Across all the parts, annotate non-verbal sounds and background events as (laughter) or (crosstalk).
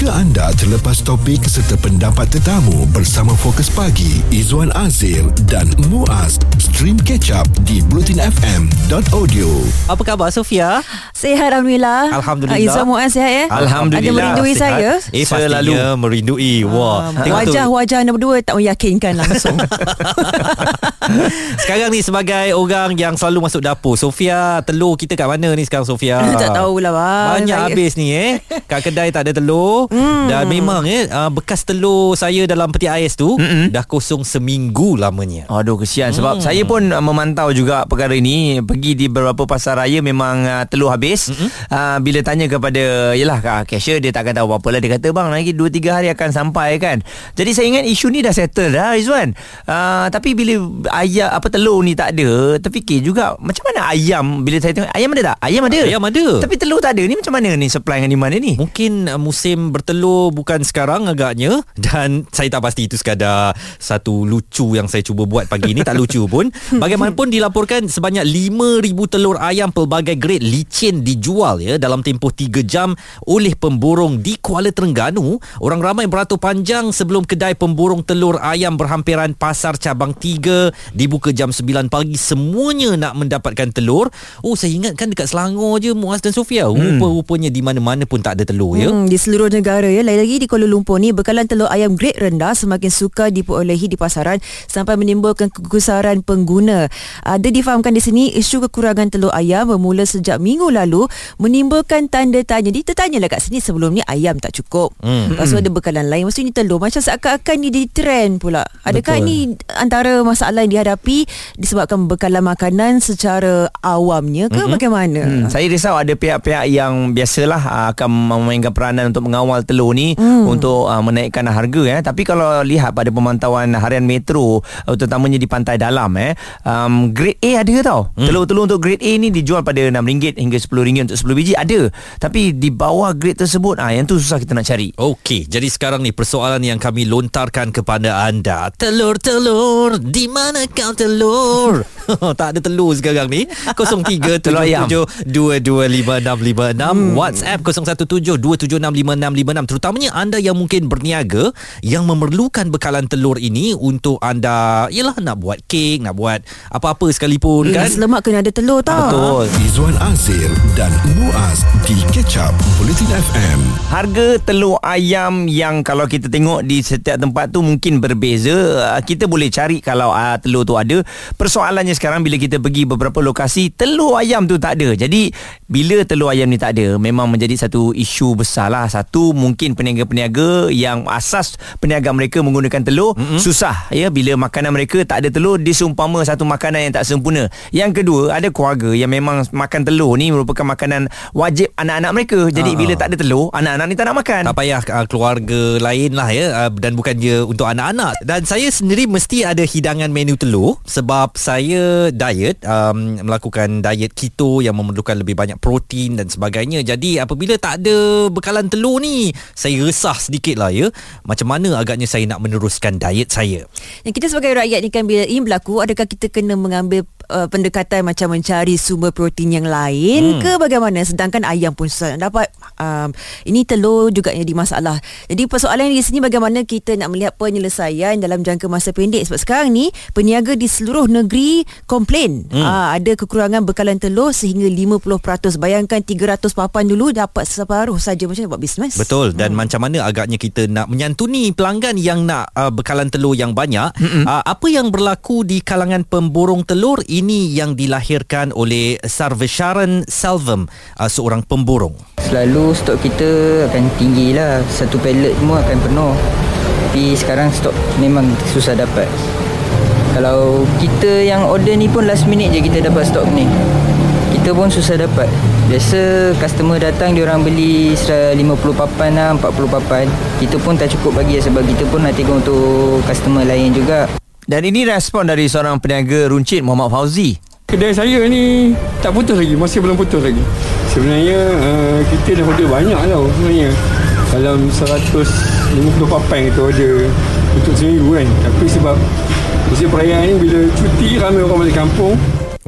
Jika anda terlepas topik serta pendapat tetamu bersama Fokus Pagi, Izwan Azir dan Muaz, stream catch up di blutinfm.audio. Apa khabar Sofia? Sehat Alhamdulillah Alhamdulillah. Izzah Muaz sihat ya Alhamdulillah. Ada merindui Sihat. saya Eh Selalu. merindui. Wah, Ah. Wajah-wajah anda berdua tak meyakinkan langsung (laughs) (laughs) Sekarang ni sebagai orang yang selalu masuk dapur, Sofia, telur kita kat mana ni sekarang Sofia? (laughs) Tak tahulah bang Banyak Saya- habis ni eh Kat kedai tak ada telur hmm. Dan memang eh uh, Bekas telur saya dalam peti ais tu Mm-mm. Dah kosong seminggu lamanya Aduh kesian sebab hmm. saya pun uh, memantau juga perkara ini pergi di beberapa pasar raya memang uh, telur habis mm-hmm. uh, bila tanya kepada yalah uh, cashier dia takkan tahu apa-apa lah dia kata bang lagi 2 3 hari akan sampai kan jadi saya ingat isu ni dah settle dah Rizwan uh, tapi bila ayam apa telur ni tak ada terfikir juga macam mana ayam? Bila saya tengok ayam ada tak? Ayam ada? Ayam ada. tapi telur tak ada ni macam mana ni supply dengan di mana ni? Mungkin uh, musim bertelur bukan sekarang agaknya. (laughs) Dan saya tak pasti itu sekadar satu lucu yang saya cuba buat pagi ini Tak lucu pun. (laughs) Bagaimanapun dilaporkan sebanyak 5,000 telur ayam pelbagai grade licin dijual ya Dalam tempoh 3 jam oleh pemborong di Kuala Terengganu. Orang ramai beratur panjang sebelum kedai pemborong telur ayam berhampiran Pasar Cabang 3 Dibuka jam 9 pagi Semuanya nak mendapatkan telur Oh saya ingat kan dekat Selangor je Muaz dan Sofia Rupa-rupanya di mana-mana pun tak ada telur ya Hmm, di seluruh negara ya. Lagi-lagi di Kuala Lumpur ni bekalan telur ayam grade rendah semakin suka diperolehi di pasaran sampai menimbulkan kegusaran pengguna. Ada difahamkan di sini isu kekurangan telur ayam bermula sejak minggu lalu menimbulkan tanda tanya. Dia tertanyalah kat sini sebelum ni ayam tak cukup. Hmm. Lepas tu ada bekalan lain. Maksudnya ni telur macam seakan-akan ni di trend pula. Adakah Betul. ni antara masalah yang dihadapi disebabkan bekalan makanan secara awamnya ke hmm. bagaimana? Hmm, saya risau ada pihak-pihak yang biasalah uh, akan memainkan peranan untuk mengawal telur ni hmm. untuk uh, menaikkan harga eh. Tapi kalau lihat pada pemantauan harian metro uh, terutamanya di pantai dalam eh um, grade A ada tau. Hmm. Telur-telur untuk grade A ni dijual pada RM6 hingga RM10 untuk 10 biji ada. Tapi di bawah grade tersebut ah yang tu susah kita nak cari. Okey, jadi sekarang ni persoalan yang kami lontarkan kepada anda. Telur-telur, di mana kau telur? (laughs) tak ada telur sekarang ni. (laughs) 0377225656 hmm. WhatsApp 0172765656 terutamanya anda yang mungkin berniaga yang memerlukan bekalan telur ini untuk anda yalah nak buat kek, nak buat apa-apa sekalipun Kan? kan. Lemak kena ada telur tau. Betul. Izwan Azir dan Muaz di Catch Up Bulletin FM. Harga telur ayam yang kalau kita tengok di setiap tempat tu mungkin berbeza. Ah, Kita boleh cari kalau uh, telur tu ada. Persoalannya sekarang bila kita pergi beberapa lokasi, telur ayam tu tak ada. Jadi bila telur ayam ni tak ada, memang menjadi satu isu besar lah. Satu mungkin peniaga-peniaga yang asas peniaga mereka menggunakan telur mm-hmm. susah ya bila makanan mereka tak ada telur diseumpama satu makanan yang tak sempurna. Yang kedua, ada keluarga yang memang makan telur ni merupakan makanan wajib anak-anak mereka. Jadi Ah. bila tak ada telur, anak-anak ni tak nak makan. Tak payah uh, keluarga lain lah ya uh, Dan bukan je untuk anak-anak Dan saya sendiri mesti ada hidangan menu telur Sebab saya diet um, Melakukan diet keto Yang memerlukan lebih banyak protein dan sebagainya Jadi apabila tak ada bekalan telur ni Saya resah sedikit lah ya Macam mana agaknya saya nak meneruskan diet saya Yang kita sebagai rakyat ni kan bila ini berlaku adakah kita kena mengambil uh, pendekatan macam mencari sumber protein yang lain hmm. ke bagaimana sedangkan ayam pun susah dapat um, ini telur juga jadi masalah. Jadi persoalan di sini bagaimana kita nak melihat penyelesaian dalam jangka masa pendek sebab sekarang ni peniaga di seluruh negeri komplain hmm. uh, ada kekurangan bekalan telur sehingga 50%. Bayangkan 300 papan dulu dapat separuh saja macam mana buat bisnes. Betul. Dan hmm. macam mana agaknya kita nak menyantuni pelanggan yang nak uh, bekalan telur yang banyak? Uh, apa yang berlaku di kalangan pemborong telur? Ini yang dilahirkan oleh Sarvesharan Salvam uh, seorang pemborong. Selalu stok kita akan tinggi lah. Satu pallet semua akan penuh. Tapi sekarang stok memang susah dapat. Kalau kita yang order ni pun last minute je kita dapat stok ni Kita pun susah dapat Biasa customer datang dia orang beli 50 papan lah 40 papan Kita pun tak cukup bagi lah sebab kita pun nak tengok untuk customer lain juga Dan ini respon dari seorang peniaga runcit Muhammad Fauzi. Kedai saya ni tak putus lagi, masih belum putus lagi. Sebenarnya uh, kita dah order banyak tau sebenarnya. Dalam 150 papan kita order untuk seminggu kan. Tapi sebab musim perayaan ni bila cuti ramai orang balik kampung.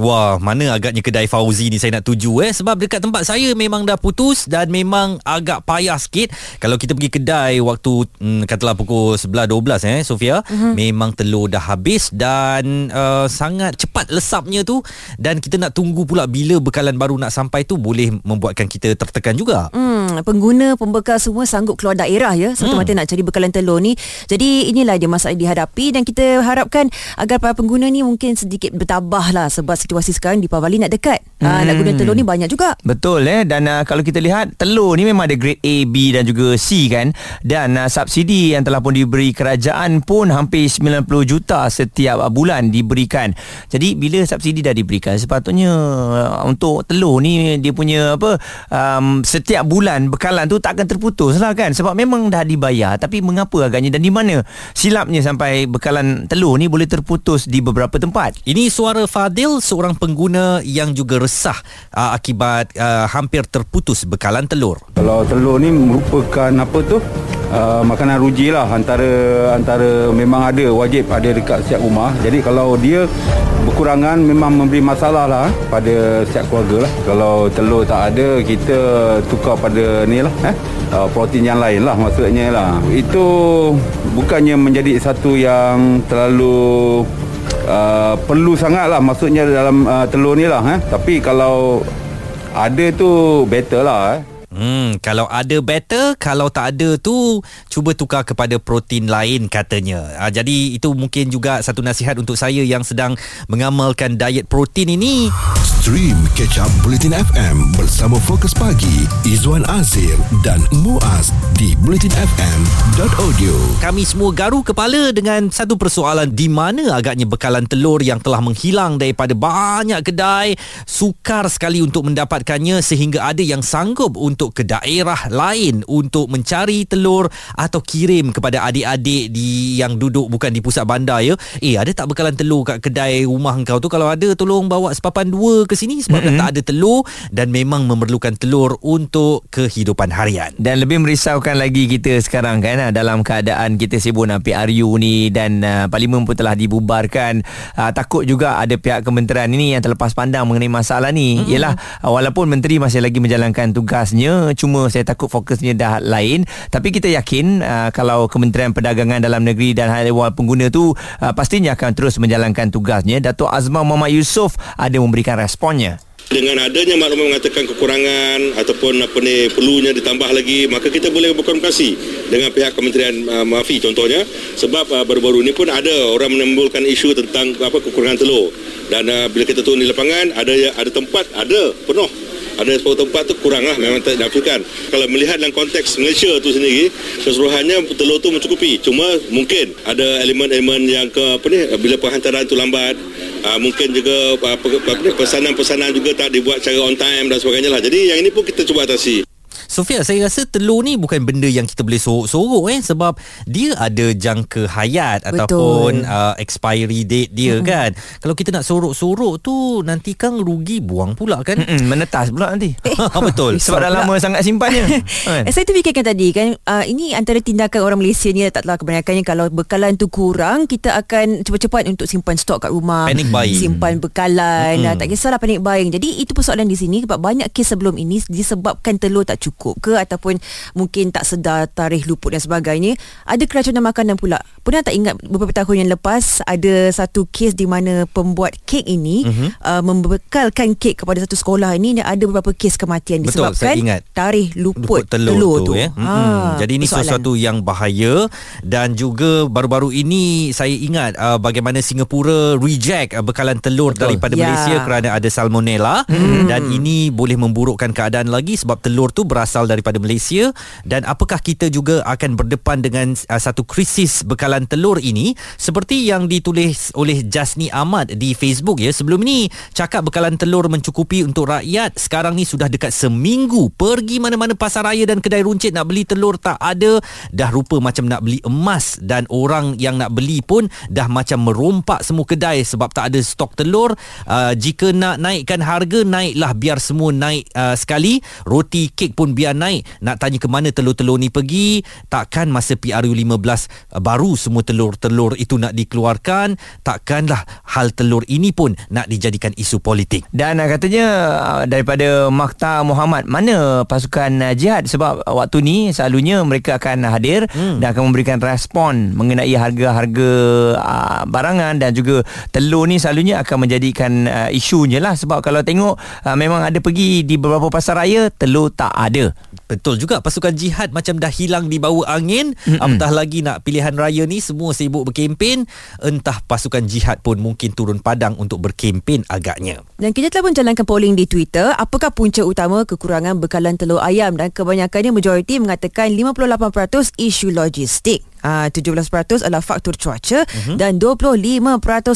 Wah, mana agaknya kedai Fauzi ni saya nak tuju eh sebab dekat tempat saya memang dah putus dan memang agak payah sikit kalau kita pergi kedai waktu hmm, katalah pukul 11 12 eh Sofia, mm-hmm. memang telur dah habis dan uh, sangat cepat lesapnya tu dan kita nak tunggu pula bila bekalan baru nak sampai tu boleh membuatkan kita tertekan juga. Hmm, pengguna pembekal semua sanggup keluar daerah ya semata mata nak cari bekalan telur ni. Jadi inilah dia masalah dihadapi dan kita harapkan agar para pengguna ni mungkin sedikit bertabah lah sebab situasi sekarang di Pavali nak dekat. Hmm. Ha, nak guna telur ni banyak juga. Betul eh dan uh, kalau kita lihat telur ni memang ada grade A, B dan juga C kan dan uh, subsidi yang telah pun diberi kerajaan pun hampir 90 juta setiap uh, bulan diberikan. Jadi bila subsidi dah diberikan sepatutnya uh, untuk telur ni dia punya apa um, setiap bulan bekalan tu tak akan terputus lah kan sebab memang dah dibayar tapi mengapa agaknya dan di mana silapnya sampai bekalan telur ni boleh terputus di beberapa tempat. Ini suara Fadil seorang pengguna yang juga resah uh, akibat uh, hampir terputus bekalan telur. Kalau telur ni merupakan apa tu? Uh, makanan ruji lah antara antara memang ada wajib ada dekat setiap rumah jadi kalau dia berkurangan memang memberi masalah lah eh, pada setiap keluarga lah kalau telur tak ada kita tukar pada ni lah eh uh, protein yang lain lah maksudnya lah itu bukannya menjadi satu yang terlalu uh, perlu sangat lah maksudnya dalam uh, telur ni lah eh. Tapi kalau ada tu better lah eh. Hmm, kalau ada better, kalau tak ada tu cuba tukar kepada protein lain katanya. Ha, jadi itu mungkin juga satu nasihat untuk saya yang sedang mengamalkan diet protein ini. Stream Catch Up Bulletin FM bersama Fokus Pagi Izwan Azir dan Muaz di bulletinfm.audio. Kami semua garu kepala dengan satu persoalan di mana agaknya bekalan telur yang telah menghilang daripada banyak kedai sukar sekali untuk mendapatkannya sehingga ada yang sanggup untuk ke daerah lain untuk mencari telur atau kirim kepada adik-adik di yang duduk bukan di pusat bandar ya. Eh ada tak bekalan telur kat kedai rumah kau tu kalau ada tolong bawa sepapan dua ke sini sebab mm-hmm. tak ada telur dan memang memerlukan telur untuk kehidupan harian. Dan lebih merisaukan lagi kita sekarang kan ah, dalam keadaan kita sibuk nak PRU ni dan uh, parlimen pun telah dibubarkan. Uh, takut juga ada pihak kementerian ini yang terlepas pandang mengenai masalah ni. Mm-hmm. Ialah uh, walaupun menteri masih lagi menjalankan tugasnya cuma saya takut fokusnya dah lain. Tapi kita yakin uh, kalau Kementerian Perdagangan Dalam Negeri dan Hal Ehwal Pengguna tu uh, pastinya akan terus menjalankan tugasnya. Datuk Azman Muhammad Yusof ada memberikan responnya. Dengan adanya maklumat mengatakan kekurangan ataupun apa ni perlunya ditambah lagi maka kita boleh berkomunikasi dengan pihak Kementerian uh, Mafi contohnya. Sebab uh, baru-baru ini pun ada orang menimbulkan isu tentang apa kekurangan telur. Dan uh, bila kita turun di lapangan ada ada tempat ada penuh ada beberapa tempat tu kurang lah memang tak dinafikan kalau melihat dalam konteks Malaysia tu sendiri keseluruhannya telur tu mencukupi. Cuma mungkin ada elemen-elemen yang ke apa ni bila penghantaran tu lambat aa, mungkin juga apa, apa ni pesanan-pesanan juga tak dibuat secara on time dan sebagainya lah. Jadi yang ini pun kita cuba atasi Sofia, saya rasa telur ni bukan benda yang kita boleh sorok-sorok eh sebab dia ada jangka hayat Betul. ataupun uh, expiry date dia mm-hmm. kan. Kalau kita nak sorok-sorok tu nanti kan rugi buang pula kan. Mm-mm, menetas pula nanti (laughs) Betul. sebab dah lama sangat simpannya (laughs) kan? Eh, Saya terfikirkan tadi kan uh, ini antara tindakan orang Malaysia ni taklah kebanyakannya kalau bekalan tu kurang kita akan cepat-cepat untuk simpan stok kat rumah. Panic buying. Simpan bekalan. Mm-mm. Uh, tak kisahlah panic buying. Jadi itu persoalan di sini sebab banyak kes sebelum ini disebabkan telur tak cukup ke ataupun mungkin tak sedar tarikh luput dan sebagainya. Ada keracunan makanan pula. Pernah tak ingat beberapa tahun yang lepas ada satu kes di mana pembuat kek ini Mhm. uh, membekalkan kek kepada satu sekolah ini dan ada beberapa kes kematian Betul, disebabkan ingat. tarikh luput, luput telur, telur, tu, tu. ya. Ha, Mm-mm. Jadi ini persoalan. sesuatu yang bahaya dan juga baru-baru ini saya ingat uh, bagaimana Singapura reject uh, bekalan telur Betul. daripada Ya. Malaysia kerana ada salmonella Hmm. dan ini boleh memburukkan keadaan lagi sebab telur tu berasal daripada Malaysia dan apakah kita juga akan berdepan dengan uh, satu krisis bekalan telur ini? Seperti yang ditulis oleh Jasni Ahmad di Facebook ya. Sebelum ini cakap bekalan telur mencukupi untuk rakyat. Sekarang ni sudah dekat seminggu. Pergi mana-mana pasar raya dan kedai runcit nak beli telur tak ada. Dah rupa macam nak beli emas dan orang yang nak beli pun dah macam merompak semua kedai sebab tak ada stok telur. Uh, jika nak naikkan harga naiklah biar semua naik uh, sekali. Roti kek pun pun biar naik nak tanya ke mana telur-telur ni pergi takkan masa PRU15 uh, baru semua telur-telur itu nak dikeluarkan takkanlah hal telur ini pun nak dijadikan isu politik Dan katanya uh, daripada Makta Muhammad mana pasukan uh, jihad sebab waktu ni selalunya mereka akan hadir hmm. dan akan memberikan respon mengenai harga-harga uh, barangan dan juga telur ni selalunya akan menjadikan uh, isunya lah sebab kalau tengok uh, memang ada pergi di beberapa pasar raya telur tak ada. Betul juga pasukan jihad macam dah hilang di bawah angin Mm-mm. apatah lagi nak pilihan raya ni semua sibuk berkempen entah pasukan jihad pun mungkin turun padang untuk berkempen agaknya Dan kita telah menjalankan polling di Twitter, apakah punca utama kekurangan bekalan telur ayam dan kebanyakannya majoriti mengatakan 58% isu logistik. Ah, 17% adalah faktor cuaca uh-huh. dan 25%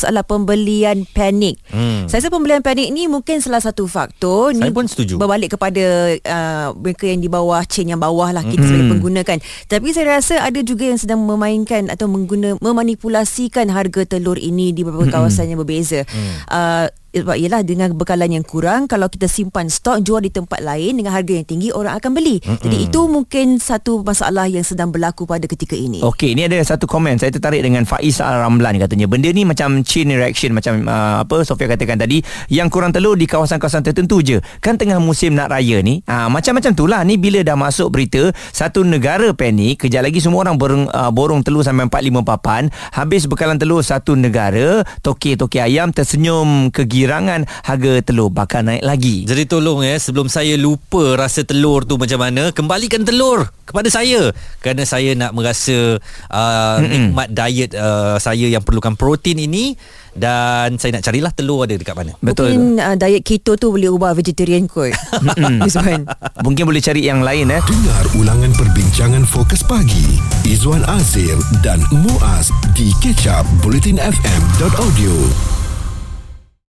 adalah pembelian panik. Hmm. Saya rasa pembelian panik ni mungkin salah satu faktor. Saya ni pun setuju. Berbalik kepada uh, mereka yang di bawah chain yang bawah lah kita Mhm. sebagai pengguna kan. Tapi saya rasa ada juga yang sedang memainkan atau mengguna memanipulasikan harga telur ini di beberapa kawasan yang berbeza. Uh, sebab ialah dengan bekalan yang kurang kalau kita simpan stok jual di tempat lain dengan harga yang tinggi orang akan beli. Jadi itu mungkin satu masalah yang sedang berlaku pada ketika ini. Okey, ni ada satu komen saya tertarik dengan Faiz Al-Ramlan katanya. Benda ni macam chain reaction macam uh, apa Sofia katakan tadi, yang kurang telur di kawasan-kawasan tertentu je. Kan tengah musim nak raya ni. Uh, macam-macam tu lah ni bila dah masuk berita satu negara panik, kejap lagi semua orang borong, uh, borong telur sampai 4 5 papan, habis bekalan telur satu negara, toke-toke ayam tersenyum kegirangan harga telur bakal naik lagi. Jadi tolong ya sebelum saya lupa rasa telur tu macam mana, kembalikan telur kepada saya kerana saya nak merasa uh, nikmat diet uh, saya yang perlukan protein ini dan saya nak carilah telur ada dekat mana. Betul. Mungkin uh, diet keto tu boleh ubah vegetarian kot. (laughs) Izwan. Mungkin boleh cari yang lain eh. Dengar ulangan perbincangan fokus pagi Izwan Azir dan Muaz di kecap bulletinfm.audio